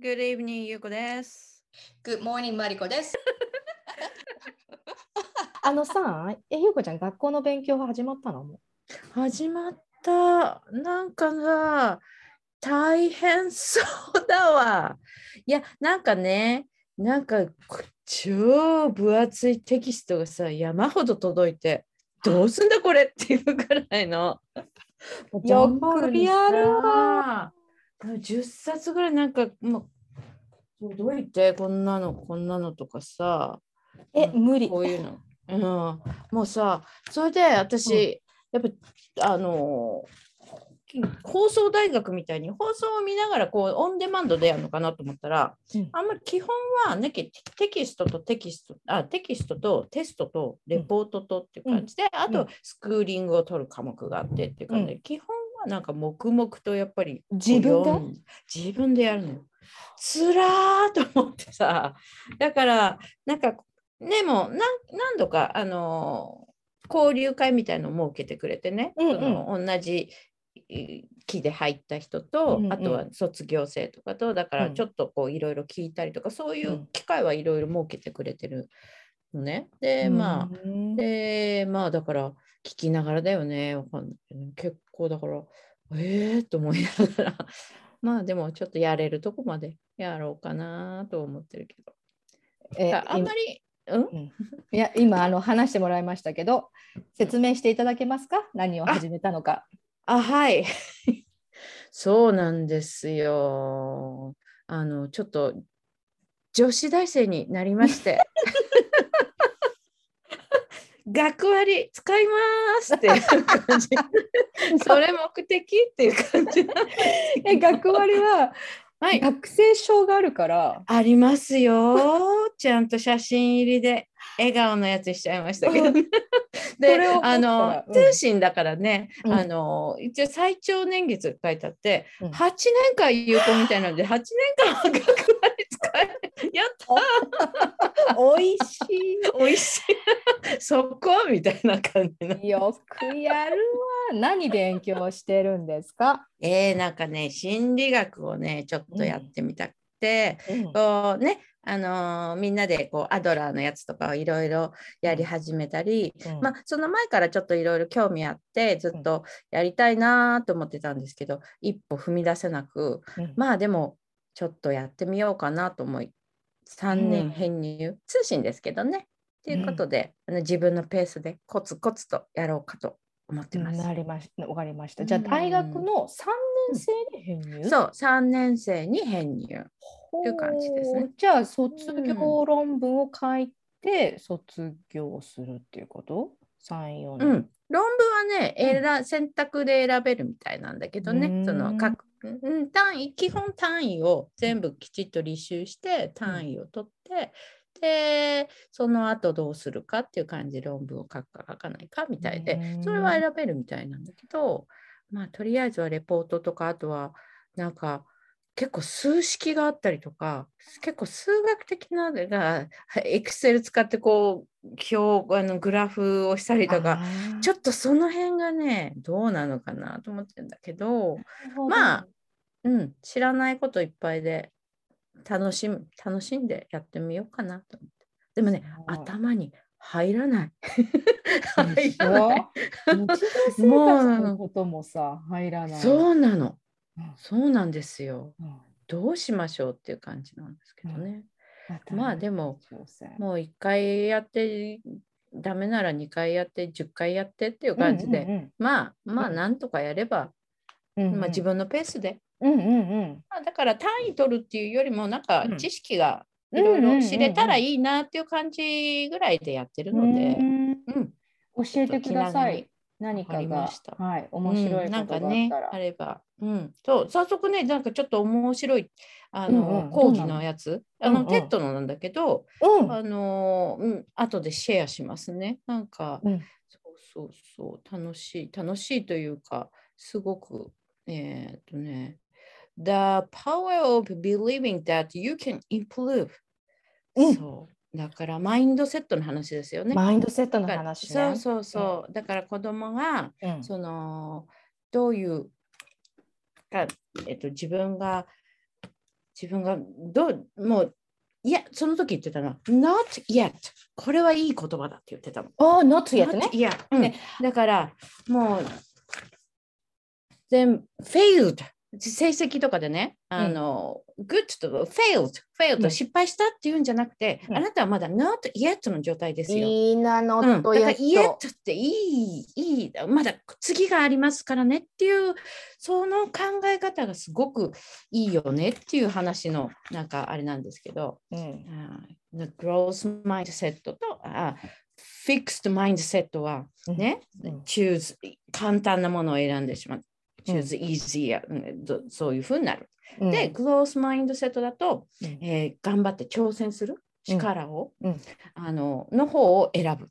Good evening, ゆうこです。Good morning, マリコです。あのさ、え、ゆうこちゃん、学校の勉強は始まったの？も始まった。なんかさ、大変そうだわ。いや、なんかね、なんかこ超分厚いテキストがさ、山ほど届いて、どうすんだこれっていうぐらいの。よくやるわ。10冊ぐらいなんかもう届いてこんなのこんなのとかさえ、うん無理。こういうの、うん、もうさそれで私、やっぱあのき放送大学みたいに放送を見ながらこうオンデマンドでやるのかなと思ったら、うん。あんまり基本はねテテキストとテキストあテキストとテストとレポートとっていう感じで、あとうん。スクーリングを取る科目があってっていう感じで、基本はなんか黙々とやっぱり自分が自分でやるのよ。つらーと思ってさ。だからなんかでも何何度かあの交流会みたいのを設けてくれてね、うんうん。その同じい期で入った人と、うんうん。あとは卒業生とかとだからうん。ちょっとこういろいろ聞いたりとか、そういううん。機会はいろいろ設けてくれてるのね。でまあうんでまあだから聞きながらだよね。わかんない。けどね結構だからええー、と思いながら。まあでもちょっとやれるとこまでやろうかなと思ってるけど。えああんまりうん？今いや、今、あの、話してもらいましたけど、説明していただけますか？何を始めたのか。あはい。そうなんですよ。あのちょっと女子大生になりまして学割使いますっていう感じ。それ目的っていう感じ。え、学割ははい。学生証があるから、ありますよ。ちゃんと写真入りで笑顔のやつしちゃいましたけど、ね。であの、うん。通信だからね、うん。あの一応最長年月が書いてあって、うん。8年間有効みたいなので8年間は学割使えるやったおいしおいしいそこ？みたいな感じの。い。よくやるわ。何勉強してるんですか、えー、なんかね心理学をねちょっとやってみたくて、うんこうねあのーみんなでこうアドラーのやつとかをいろいろやり始めたり、うんまあ、その前からちょっといろいろ興味あってずっとやりたいなと思ってたんですけど、一歩踏み出せなくうんまあでもちょっとやってみようかなと思い3うん年編入、通信ですけどねということで、あの自分のペースでコツコツとやろうかと思ってます。なりましわかりました。じゃあ、うん大学の3年生に編入、そう3年生に編入。ほいう感じですねうじゃあ、卒業論文を書いて卒業するっていうこと ?3、4う年。ん、論文はね、うん選選択で選べるみたいなんだけどね、うんその各うん単位基本単位を全部きちっと履修して単位を取って、でその後どうするかっていう感じで論文を書くか書かないかみたいで、うん。それは選べるみたいなんだけどまあとりあえずはレポートとかあとはなんか結構数式があったりとか結構数学的なのがエクセル使ってこう表あのグラフをしたりとかちょっっとその辺がねどうなのかなと思ってるんだけど、とまあうん、知らないこといっぱいで楽しむ楽しんでやってみようかなと思って。でもね頭に入らない。入らない。ょ日常生活のこともさ、入らない。そうなの。うん。そうなんですよ。うん。どうしましょうっていう感じなんですけどね、まあでも、もう1回やってダメなら2回やって10回やってっていう感じで、うんうん。まあまあうん。なんとかやれば、うんうん。まあ、自分のペースでうんうんうん。まあ、だから単位取るっていうよりもなんかうん。知識がうんいろいろ知れたらいいなっていう感じぐらいでやってるので、うん。うん。教えてください。何わかがました。はい面白いうんなんことがあかね。あれば、うん、そう早速ねなんかちょっと面白いあの、うんうん。講義のやつ。あの、うんうん。テッドのなんだけど、うん。あのうん。後でシェアしますね。なんか、うん。そうそうそう。楽しい。楽しいというかすごくえーっとね The power of believing that you can improve、うん。そう。だからマインドセットの話ですよね。マインドセットの話ね。そうそうそう、だから子供がうん。そのどういうか、えっと、自分が自分がどうもういやその時言ってたの。は not yet これはいい言葉だって言ってたの。ああ、not yet ね。Not。yet うん。ねだからもう全 failed 成績とかでね、あの、good と failed、failed うん。失敗したっていうんじゃなくて、うん。あなたはまだ not yet の状態ですよ。いいな、うん、not だから yet。yet っていい、いい、まだ次がありますからねっていう、その考え方がすごくいいよねっていう話の、なんかあれなんですけど、うん。あー the growth mindset とあ fixed mindset はね、うん。choose 簡単なものを選んでしまう。うん choose easier、うんどそういうふうになる。うんで、グロースマインドセットだと、うんえー頑張って挑戦する力を、うんあのの方を選ぶ。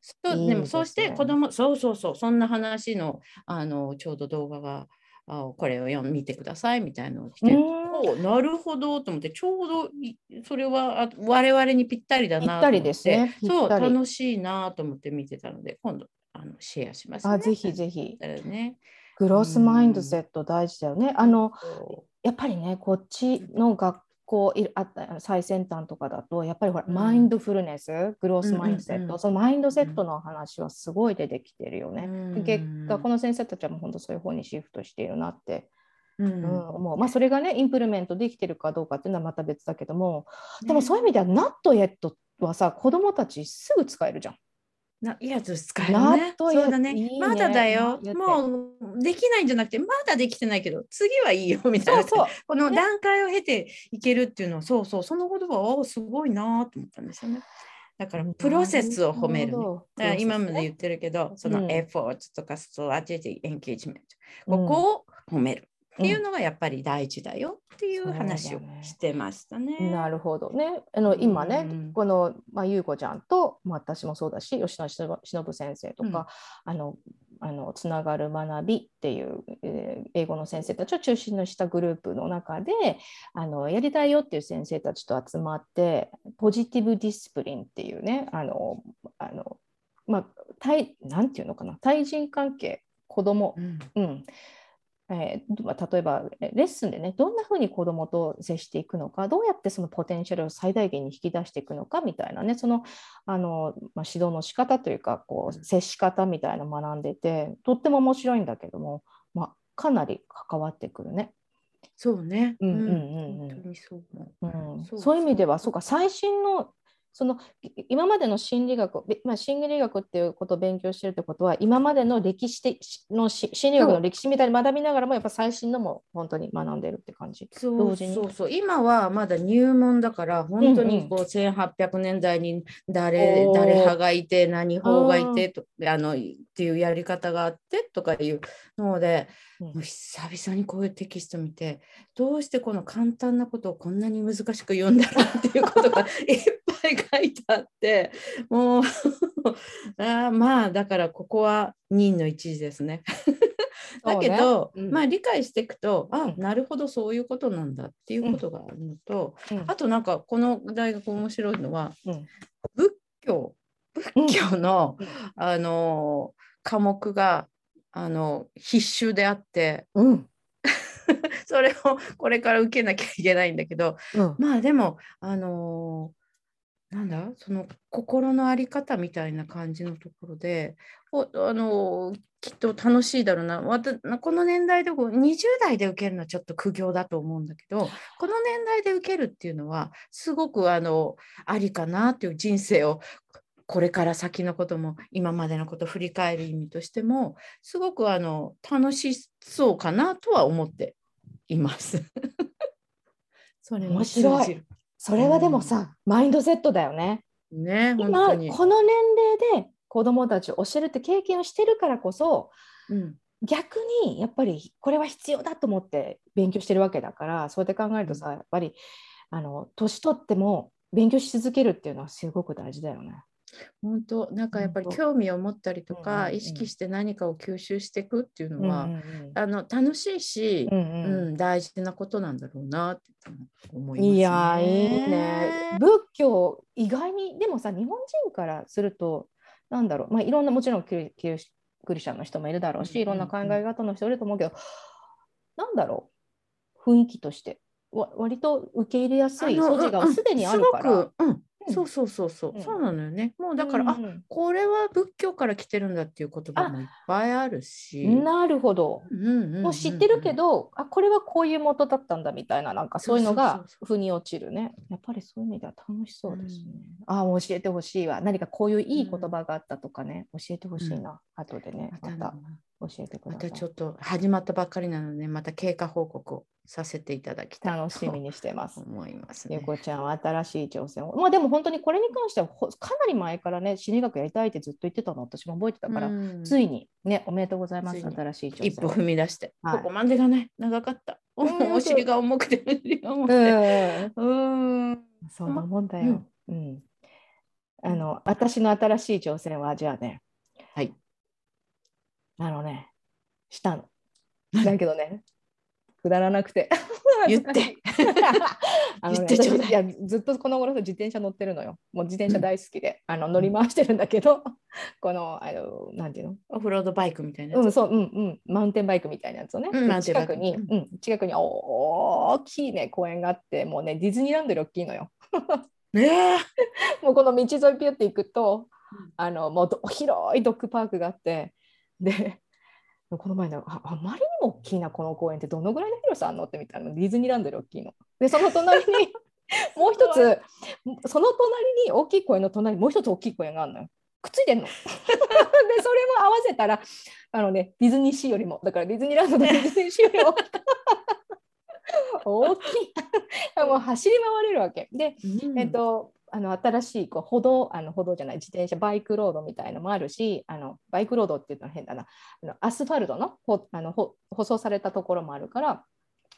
そうでもそうして子供そうそうそうそんな話のあのちょうど動画があこれを読ん見てくださいみたいなのを来て、うなるほどと思ってちょうどいそれはあ我々にぴったりだなと思ってぴったりですねぴそう楽しいなと思って見てたので今度あのシェアします、ね。あ、ぜひぜひ。だからね。グロースマインドセット大事だよね。あの、そやっぱりね、こっちの学校いあった最先端とかだと、やっぱりほら、うんマインドフルネス、グロースマインドセット、うんうんうんそのマインドセットの話はすごい出てきてるよね。うん結果、この先生たちはもう本当そういう方にシフトしているなって、ううんん思う。まあ、それがね、 implement できてるかどうかっていうのはまた別だけども、でもそういう意味では、ナットエットはさ、子供たちすぐ使えるじゃん。ないやつ使えるなね。そうだね。ね。まだだよ。な。もうできないんじゃなくて、まだできてないけど、次はいいよみたいな。そうそう。このね。段階を経ていけるっていうのは、そうそう、その言葉はおすごいなと思ったんですよね。だから、プロセスを褒める、だからど今まで言ってるけど、そのうんエフォートとか strategy、 engagement、うん。ここを褒めるっていううん。のがやっぱり大事だよっていう話をしてましたね。なるほどね。あの今ね、うんこの、まあ、優子ちゃんと、まあ、私もそうだし吉野忍忍先生とか、あのあのつながる学びっていう、えー英語の先生たちを中心にしたグループの中であのやりたいよっていう先生たちと集まってポジティブディスプリンっていうねあのあの、まあ、対なんていうのかな対人関係子供うん。うんえーまあ例えばえレッスンでねどんなふうに子どもと接していくのかどうやってそのポテンシャルを最大限に引き出していくのかみたいなねそのあの、まあ、指導の仕方というかこう接し方みたいなのを学んでてとっても面白いんだけども、まあ、かなり関わってくるね。そうね。うんうんうんうん。そう思う。ん、そういう意味ではそうか最新のそのい今までの心理学、べまあ、心理学っていうことを勉強してるってことは今までの歴史的のし心理学の歴史みたいに学びながらもやっぱ最新のも本当に学んでるって感じ。そうそうそう。今はまだ入門だから本当うんうん。にこう1800年代に誰,、おー。誰派がいて何法がいてとあのっていうやり方があってとかいうので、うん。もう久々にこういうテキスト見てどうしてこの簡単なことをこんなに難しく読んだろうっていうことがいっぱい書いてあってもう あーまあだからここは任の一時ですね。だけど、ねうん。まあ理解していくと、あうん。なるほどそういうことなんだっていうことがあるのと、うん。あとなんかこの大学面白いのはうん。仏教仏教の、うん。あの科目があの必修であってうん。それをこれから受けなきゃいけないんだけどうん。まあでもあのなんだ？その心の在り方みたいな感じのところでおあのきっと楽しいだろうな。この年代でこう20代で受けるのはちょっと苦行だと思うんだけどこの年代で受けるっていうのはすごくあのありかなっていう人生をこれから先のことも今までのことを振り返る意味としてもすごくあの楽しそうかなとは思っています。それも面白いそれはでもさ、マインドセットだよね。ね本今。この年齢で子どもたちを教えるって経験をしてるからこそうん逆にやっぱりこれは必要だと思って勉強してるわけだからそうやって考えるとさやっぱりあの年取っても勉強し続けるっていうのはすごく大事だよね。本当なんかやっぱり興味を持ったりとうんうんかうん。意識して何かを吸収していくっていうのは、うんうんあの楽しいし、うんううんん大事なことなんだろうなって思います、ね。いやーいいね。仏教意外にでもさ日本人からするとなんだろう。まあいろんなもちろんキリクリスチャンの人もいるだろうし、うんうんうん。いろんな考え方の人いると思うけどなんだろう。雰囲気として。わ割と受け入れやすい素地がうん。すでにあるから。そうそうそうそう、うんそうなのよね。もうだから、あうんこれは仏教から来てるんだっていう言葉もいっぱいあるし。なるほど。うんうんうんうんもう知ってるけど、あこれはこういう元だったんだみたいななんかそういうのが腑に落ちるね。やっぱりそういう意味では楽しそうですね。あもう教えてほしいわ。何かこういういい言葉があったとかね、教えてほしいな。後でね、また教えてくまださい。たちょっと始まったばっかりなので、また経過報告をさせていただきたい楽しみにしてますと。思いますゆ。こちゃんは新しい挑戦を。まあでも本当にこれに関してはほかなり前からね、心理学やりたいってずっと言ってたの私も覚えてたから、うんついにね、おめでとうございます。新しい挑戦。一歩踏み出して、はいここまでがね、長かった。うんお尻が重くて、うて。ん。うん。そんなもんだよ。うん。あの、私の新しい挑戦は、じゃあね、はい。あのね、したの。だけどね、くだらなくて。言って。あのね言ってちょうだいやずっとこの頃自転車乗ってるのよ。もう自転車大好きで、あの乗り回してるんだけど、この、あの、なんていうの？オフロードバイクみたいなやつ。うん、そう、うん、うん、マウンテンバイクみたいなやつをね、でうん近くに、うんうん、近くにお大きいね、公園があって、もうね、ディズニーランドより大きいのよ。もうこの道沿いピュって行くとうん、あのもうど広いドッグパークがあって、で、この前ねあ、あまりにも大きいな、この公園ってどのぐらいの広さあんのって見たら、ディズニーランドより大きいの。で、その隣に、もう一つ、その隣に大きい公園の隣にもう一つ大きい公園があるのよ。くっついてんの。で、それも合わせたら、あのね、ディズニーシーよりも、だからディズニーランドとディズニーシーよりも大きい。もう走り回れるわけ。で、うんえっと、あの新しいこう歩道あの歩道じゃない自転車バイクロードみたいのもあるしあのバイクロードって言ったら変だな。あのアスファルトのほあのほ舗装されたところもあるから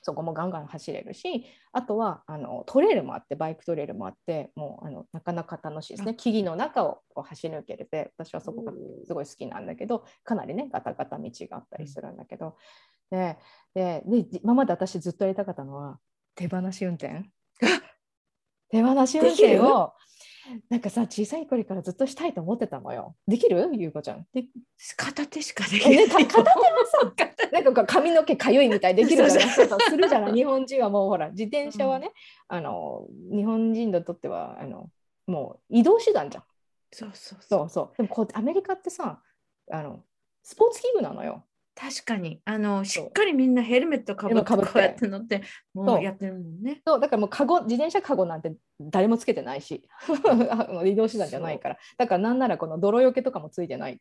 そこもガンガン走れるしあとはあのトレイルもあってバイクトレイルもあってもうあのなかなか楽しいですね。木々の中をこう走り抜けれて私はそこがすごい好きなんだけどかなりねガタガタ道があったりするんだけど、ででで今まで私ずっとやりたかったのは手放し運転手放し運転をなんかさ小さい頃からずっとしたいと思ってたのよ。できる？ゆうこちゃん。で片手しかできない。片手はさ、なんか髪の毛かゆいみたいできるじゃないそうそうそうするじゃない？日本人はもうほら自転車はね、あの日本人にとってはあのもう移動手段じゃん。そうそうそう。そうそう。でもこうアメリカってさあのスポーツ器具なのよ。確かに、あの、しっかりみんなヘルメットかぶって、こうやって乗って、もうやってるもんね。そうだからもうカゴ自転車カゴなんて誰もつけてないし。移動手段じゃないから。だからなんならこの泥よけとかもついてない。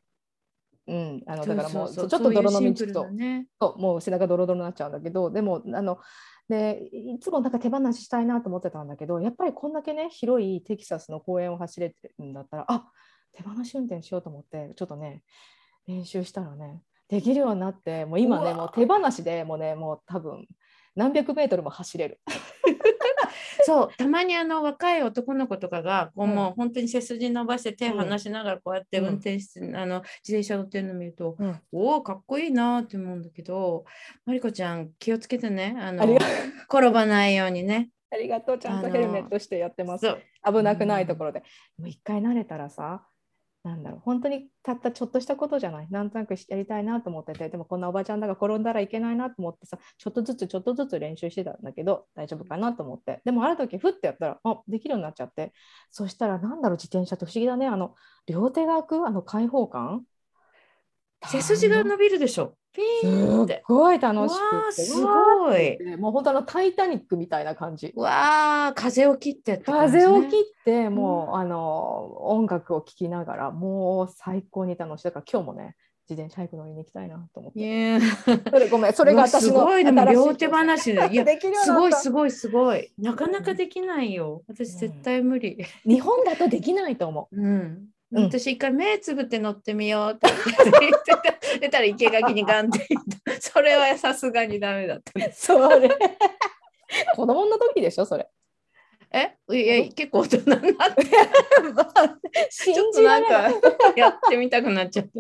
うん、あのだからもうちょっと泥の道と。ね。そうもう背中ドロドロになっちゃうんだけどでもあのでいつもなんか手放ししたいなと思ってたんだけどやっぱりこんだけね広いテキサスの公園を走れてるんだったらあ手放し運転しようと思ってちょっとね練習したらねできるようになってもう今ねもう手放しでもうねもう多分何百メートルも走れる。そう、たまにあの若い男の子とかが、こううんもう本当に背筋伸ばして手うん離しながらこうやってうん運転して、あの自転車乗ってるの見ると、うんおお、かっこいいなって思うんだけど、マリコちゃん気をつけてね、あの転ばないようにね。ありがとうちゃんとヘルメットしてやってます。危なくないところで。もう一回慣れたらさ、なんだろう、本当にたったちょっとしたことじゃない。なんとなくやりたいなと思ってて、でもこんなおばちゃんだが転んだらいけないなと思ってさ、ちょっとずつちょっとずつ練習してたんだけど、大丈夫かなと思って。でもある時、ふってやったら、あできるようになっちゃって、そしたら、なんだろう、自転車って不思議だね。あの、両手が開く、あの開放感？背筋が伸びるでしょ。ピーンって。ごい楽しわくて。あすごい。もう本当あのタイタニックみたいな感じ。わあ、風を切ってってね。風を切ってもう、あの音楽を聴きながらもう最高に楽しい。だから今日もね自転車早く乗りに行きたいなと思って。それごめんそれが私のすごい。でも新し両手放しで。いやできるようすごいすごいすごい。なかなかできないよ。私うん。絶対無理。日本だとできないと思うん、うん。私一回目つぶって乗ってみようって言って た出たら生垣にガンって言った。それはさすがにダメだった。うそれ。子供の時でしょそれ。え？いや結構大人になって。ちょ信っとなんかやってみたくなっちゃった